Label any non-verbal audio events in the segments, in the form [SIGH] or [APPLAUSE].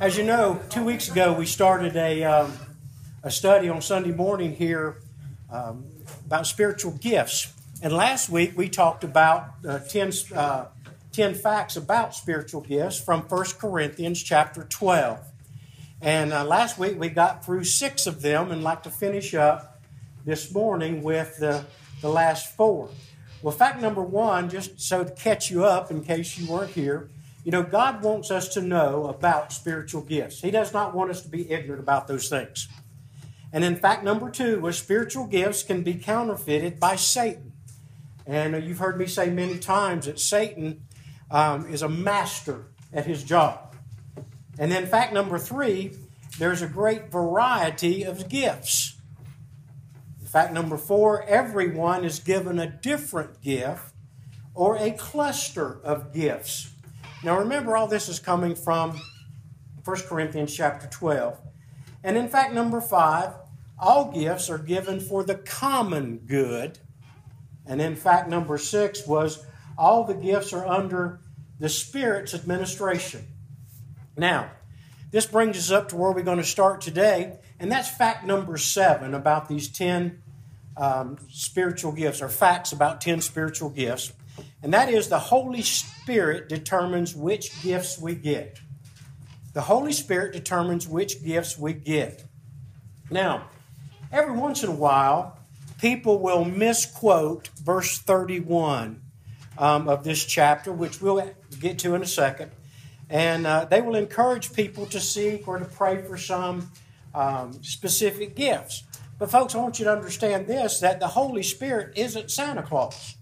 As you know, two weeks ago we started a, um, a study on Sunday morning here um, about spiritual gifts. And last week we talked about uh, 10, uh, 10 facts about spiritual gifts from 1 Corinthians chapter 12. And uh, last week we got through six of them and like to finish up this morning with the, the last four. Well, fact number one, just so to catch you up in case you weren't here, you know, God wants us to know about spiritual gifts. He does not want us to be ignorant about those things. And in fact, number two was spiritual gifts can be counterfeited by Satan. And you've heard me say many times that Satan um, is a master at his job. And then fact number three, there's a great variety of gifts. Fact number four, everyone is given a different gift or a cluster of gifts. Now remember, all this is coming from 1 Corinthians chapter 12. And in fact, number five, all gifts are given for the common good. And in fact, number six was all the gifts are under the Spirit's administration. Now, this brings us up to where we're going to start today, and that's fact number seven about these 10 um, spiritual gifts, or facts about 10 spiritual gifts and that is the Holy Spirit determines which gifts we get. The Holy Spirit determines which gifts we get. Now, every once in a while, people will misquote verse 31 um, of this chapter, which we'll get to in a second. And uh, they will encourage people to seek or to pray for some um, specific gifts. But, folks, I want you to understand this that the Holy Spirit isn't Santa Claus.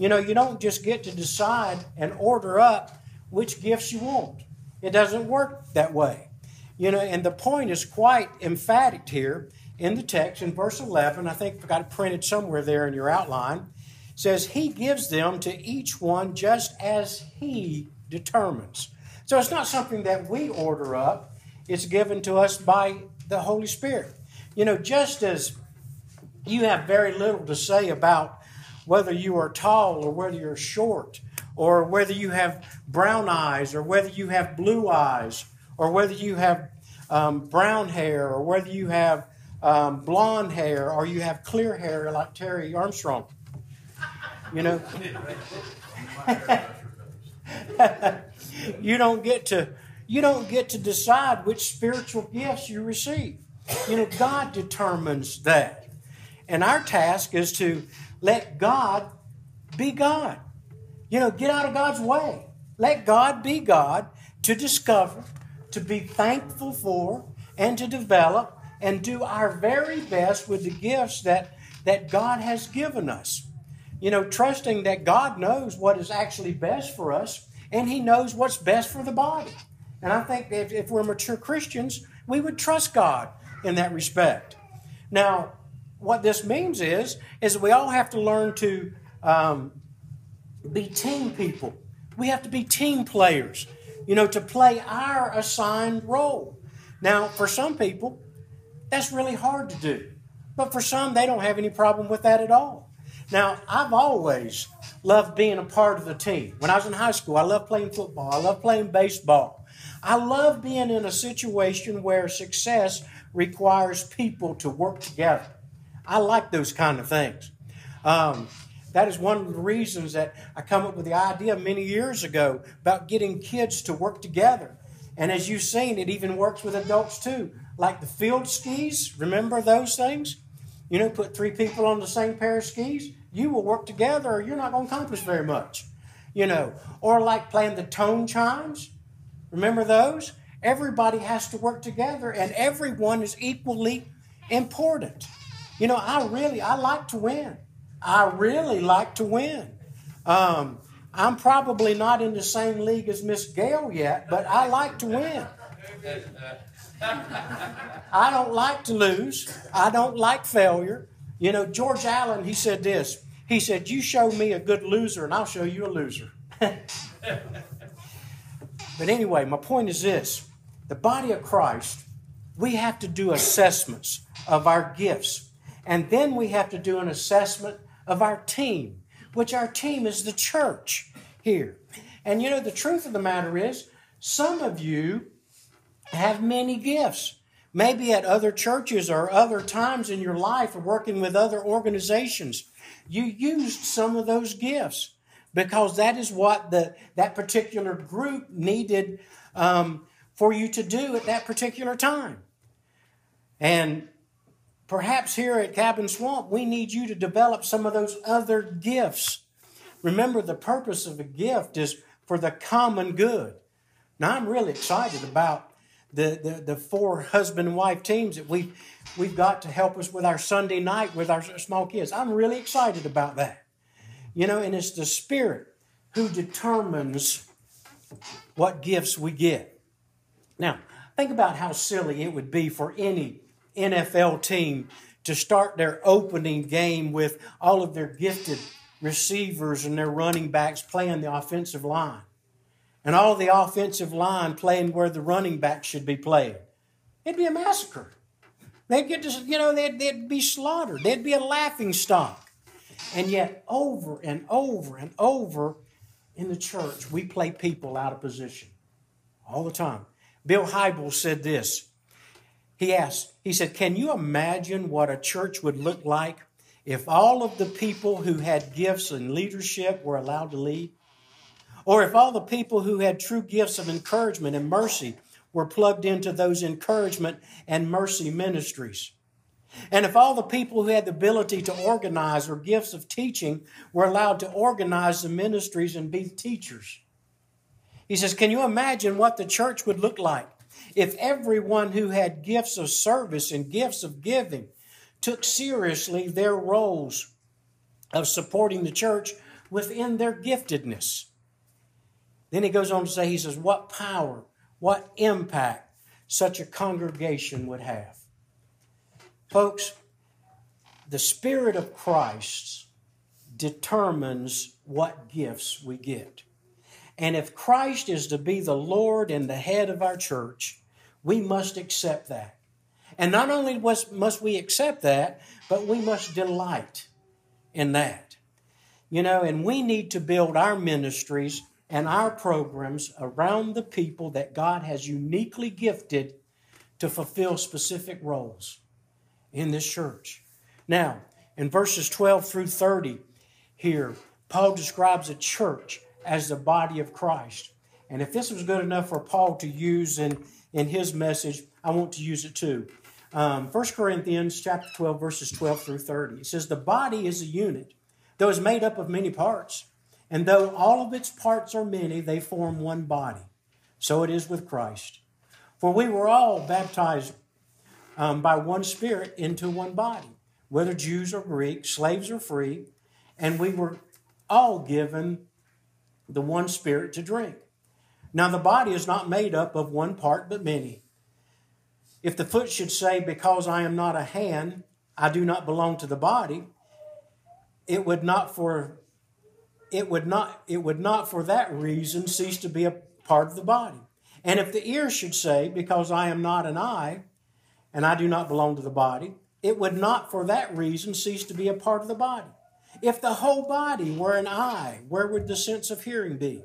You know, you don't just get to decide and order up which gifts you want. It doesn't work that way. You know, and the point is quite emphatic here in the text in verse 11. I think I've got it printed somewhere there in your outline. says, He gives them to each one just as He determines. So it's not something that we order up, it's given to us by the Holy Spirit. You know, just as you have very little to say about whether you are tall or whether you're short, or whether you have brown eyes or whether you have blue eyes, or whether you have um, brown hair or whether you have um, blonde hair or you have clear hair like Terry Armstrong. You know, [LAUGHS] you don't get to you don't get to decide which spiritual gifts you receive. You know, God determines that. And our task is to let God be God. You know, get out of God's way. Let God be God to discover, to be thankful for, and to develop and do our very best with the gifts that, that God has given us. You know, trusting that God knows what is actually best for us and He knows what's best for the body. And I think that if we're mature Christians, we would trust God in that respect. Now, what this means is, is we all have to learn to um, be team people. We have to be team players, you know, to play our assigned role. Now, for some people, that's really hard to do. But for some, they don't have any problem with that at all. Now, I've always loved being a part of the team. When I was in high school, I loved playing football, I loved playing baseball. I love being in a situation where success requires people to work together. I like those kind of things. Um, that is one of the reasons that I come up with the idea many years ago about getting kids to work together. And as you've seen, it even works with adults too. Like the field skis, remember those things? You know, put three people on the same pair of skis, you will work together or you're not going to accomplish very much. You know, or like playing the tone chimes, remember those? Everybody has to work together and everyone is equally important. You know, I really, I like to win. I really like to win. Um, I'm probably not in the same league as Miss Gail yet, but I like to win. I don't like to lose. I don't like failure. You know, George Allen, he said this. He said, You show me a good loser, and I'll show you a loser. [LAUGHS] but anyway, my point is this the body of Christ, we have to do assessments of our gifts and then we have to do an assessment of our team, which our team is the church here. And you know, the truth of the matter is, some of you have many gifts. Maybe at other churches or other times in your life or working with other organizations, you used some of those gifts because that is what the, that particular group needed um, for you to do at that particular time. And perhaps here at Cabin Swamp, we need you to develop some of those other gifts. Remember, the purpose of a gift is for the common good. Now, I'm really excited about the, the, the four husband and wife teams that we've, we've got to help us with our Sunday night with our small kids. I'm really excited about that. You know, and it's the Spirit who determines what gifts we get. Now, think about how silly it would be for any NFL team to start their opening game with all of their gifted receivers and their running backs playing the offensive line and all the offensive line playing where the running back should be playing. It'd be a massacre. They'd get to, you know, they'd, they'd be slaughtered. They'd be a laughing stock. And yet, over and over and over in the church, we play people out of position all the time. Bill Hybels said this. He asked, he said, Can you imagine what a church would look like if all of the people who had gifts and leadership were allowed to lead? Or if all the people who had true gifts of encouragement and mercy were plugged into those encouragement and mercy ministries. And if all the people who had the ability to organize or gifts of teaching were allowed to organize the ministries and be teachers. He says, Can you imagine what the church would look like if everyone who had gifts of service and gifts of giving took seriously their roles of supporting the church within their giftedness? Then he goes on to say, he says, what power, what impact such a congregation would have. Folks, the Spirit of Christ determines what gifts we get. And if Christ is to be the Lord and the head of our church, we must accept that. And not only must we accept that, but we must delight in that. You know, and we need to build our ministries and our programs around the people that God has uniquely gifted to fulfill specific roles in this church. Now, in verses 12 through 30 here, Paul describes a church as the body of Christ. And if this was good enough for Paul to use in, in his message, I want to use it too. Um, 1 Corinthians chapter 12, verses 12 through 30. It says, The body is a unit, though it's made up of many parts. And though all of its parts are many, they form one body. So it is with Christ. For we were all baptized um, by one Spirit into one body, whether Jews or Greeks, slaves or free, and we were all given the one Spirit to drink. Now, the body is not made up of one part, but many. If the foot should say, Because I am not a hand, I do not belong to the body, it would not for it would not it would not for that reason cease to be a part of the body. And if the ear should say, Because I am not an eye, and I do not belong to the body, it would not for that reason cease to be a part of the body. If the whole body were an eye, where would the sense of hearing be?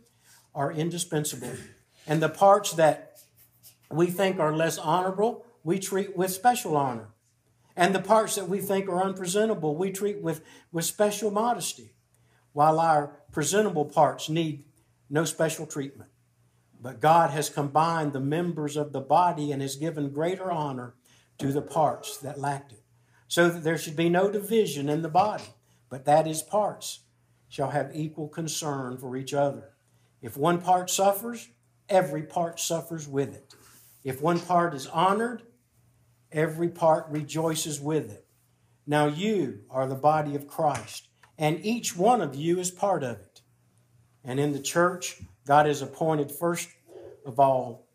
are indispensable. And the parts that we think are less honorable, we treat with special honor. And the parts that we think are unpresentable, we treat with, with special modesty while our presentable parts need no special treatment. But God has combined the members of the body and has given greater honor to the parts that lacked it, so that there should be no division in the body, but that his parts shall have equal concern for each other. If one part suffers, every part suffers with it. If one part is honored, every part rejoices with it. Now you are the body of Christ and each one of you is part of it. And in the church, God has appointed first of all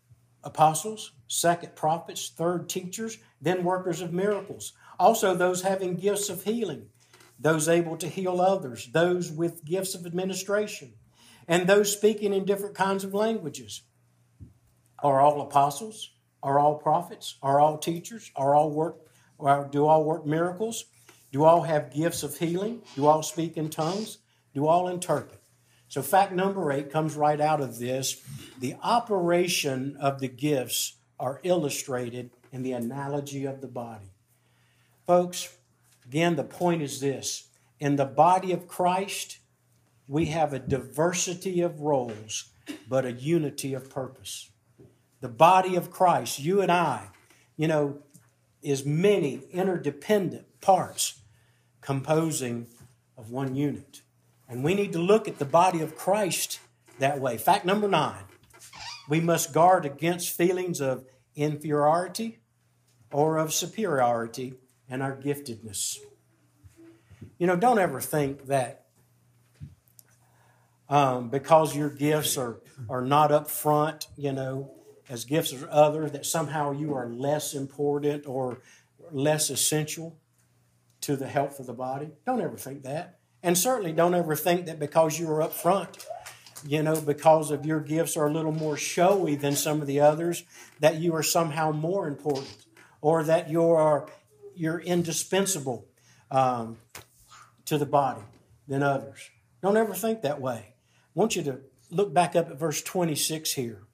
apostles, second prophets, third teachers, then workers of miracles. Also, those having gifts of healing, those able to heal others, those with gifts of administration, and those speaking in different kinds of languages. Are all apostles? Are all prophets? Are all teachers? Are all work? Do all work miracles? Do all have gifts of healing? Do all speak in tongues? Do all interpret? So, fact number eight comes right out of this. The operation of the gifts are illustrated in the analogy of the body. Folks, again, the point is this in the body of Christ, we have a diversity of roles, but a unity of purpose. The body of Christ, you and I, you know, is many interdependent parts composing of one unit. And we need to look at the body of Christ that way. Fact number nine we must guard against feelings of inferiority or of superiority in our giftedness. You know, don't ever think that um, because your gifts are, are not up front, you know, as gifts of other, that somehow you are less important or less essential to the health of the body. Don't ever think that. And certainly don't ever think that because you are up front, you know, because of your gifts are a little more showy than some of the others, that you are somehow more important or that you are you're indispensable um, to the body than others. Don't ever think that way. Want you to look back up at verse 26 here.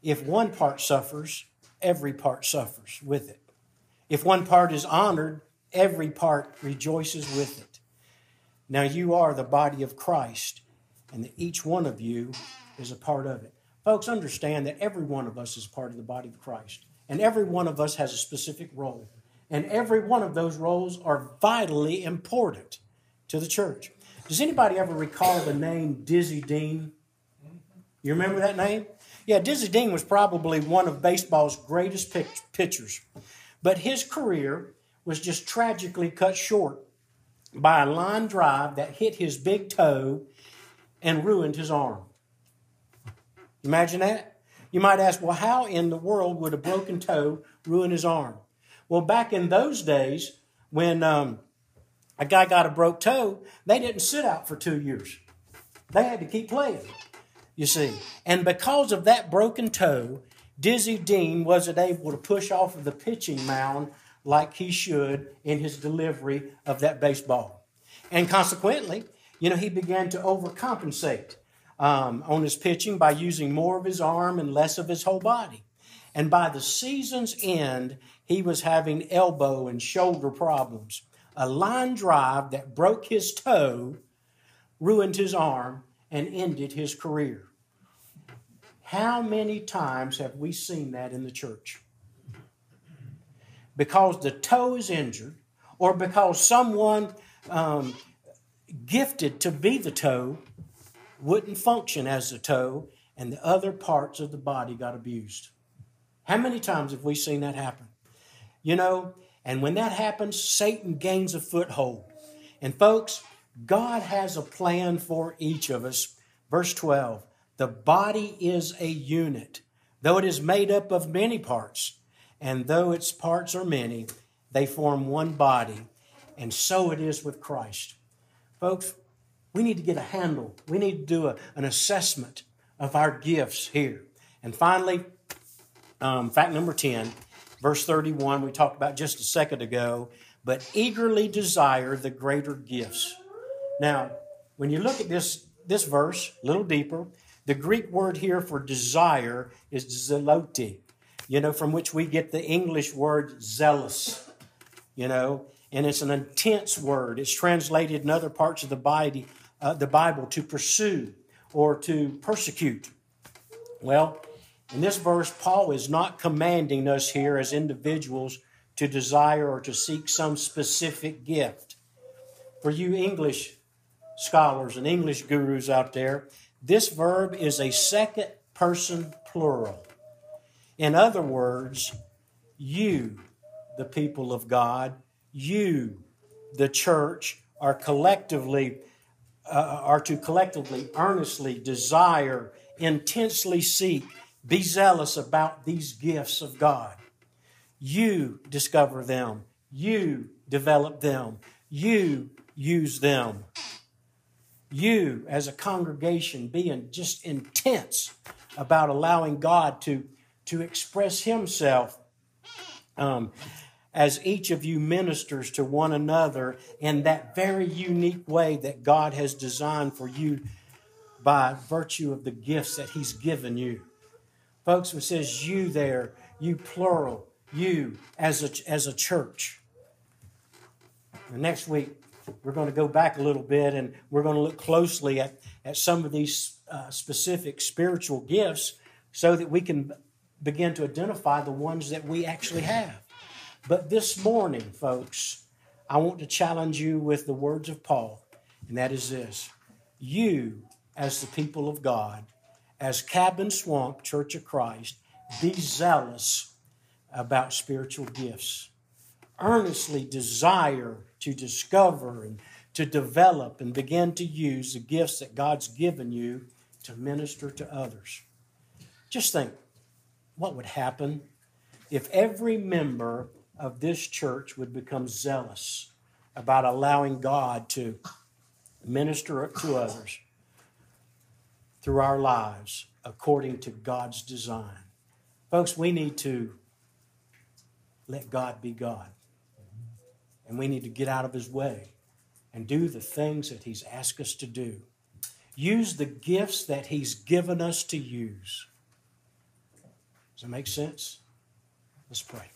If one part suffers, every part suffers with it. If one part is honored, every part rejoices with it. Now you are the body of Christ, and that each one of you is a part of it. Folks, understand that every one of us is part of the body of Christ, and every one of us has a specific role. And every one of those roles are vitally important to the church. Does anybody ever recall the name Dizzy Dean? You remember that name? Yeah, Dizzy Dean was probably one of baseball's greatest pitchers. But his career was just tragically cut short by a line drive that hit his big toe and ruined his arm. Imagine that? You might ask, well, how in the world would a broken toe ruin his arm? Well, back in those days, when um, a guy got a broke toe, they didn't sit out for two years. They had to keep playing, you see. And because of that broken toe, Dizzy Dean wasn't able to push off of the pitching mound like he should in his delivery of that baseball. And consequently, you know, he began to overcompensate um, on his pitching by using more of his arm and less of his whole body. And by the season's end, he was having elbow and shoulder problems. A line drive that broke his toe ruined his arm and ended his career. How many times have we seen that in the church? because the toe is injured or because someone um, gifted to be the toe wouldn't function as the toe and the other parts of the body got abused. How many times have we seen that happen? You know, and when that happens, Satan gains a foothold. And folks, God has a plan for each of us. Verse 12 the body is a unit, though it is made up of many parts and though its parts are many, they form one body. And so it is with Christ. Folks, we need to get a handle. We need to do a, an assessment of our gifts here. And finally, um, fact number 10, verse 31, we talked about just a second ago, but eagerly desire the greater gifts. Now, when you look at this, this verse a little deeper, the Greek word here for desire is zelote you know, from which we get the English word zealous, you know, and it's an intense word. It's translated in other parts of the Bible, uh, the Bible to pursue or to persecute. Well, in this verse, Paul is not commanding us here as individuals to desire or to seek some specific gift. For you English scholars and English gurus out there, this verb is a second person plural. In other words, you, the people of God, you, the church, are collectively uh, are to collectively, earnestly desire, intensely seek Be zealous about these gifts of God. You discover them. You develop them. You use them. You, as a congregation, being just intense about allowing God to, to express Himself um, as each of you ministers to one another in that very unique way that God has designed for you by virtue of the gifts that He's given you. Folks, it says you there, you plural, you as a, as a church. And next week, we're going to go back a little bit and we're going to look closely at, at some of these uh, specific spiritual gifts so that we can begin to identify the ones that we actually have. But this morning, folks, I want to challenge you with the words of Paul, and that is this You, as the people of God, as Cabin Swamp Church of Christ, be zealous about spiritual gifts. Earnestly desire to discover and to develop and begin to use the gifts that God's given you to minister to others. Just think what would happen if every member of this church would become zealous about allowing God to minister to others through our lives according to God's design. Folks, we need to let God be God. And we need to get out of His way and do the things that He's asked us to do. Use the gifts that He's given us to use. Does that make sense? Let's pray.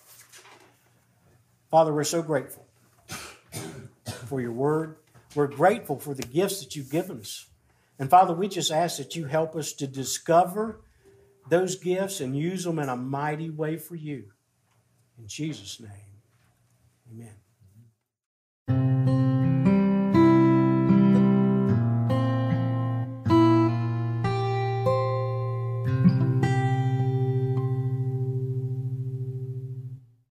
Father, we're so grateful [COUGHS] for your word. We're grateful for the gifts that you've given us. And Father, we just ask that you help us to discover those gifts and use them in a mighty way for you. In Jesus' name, amen.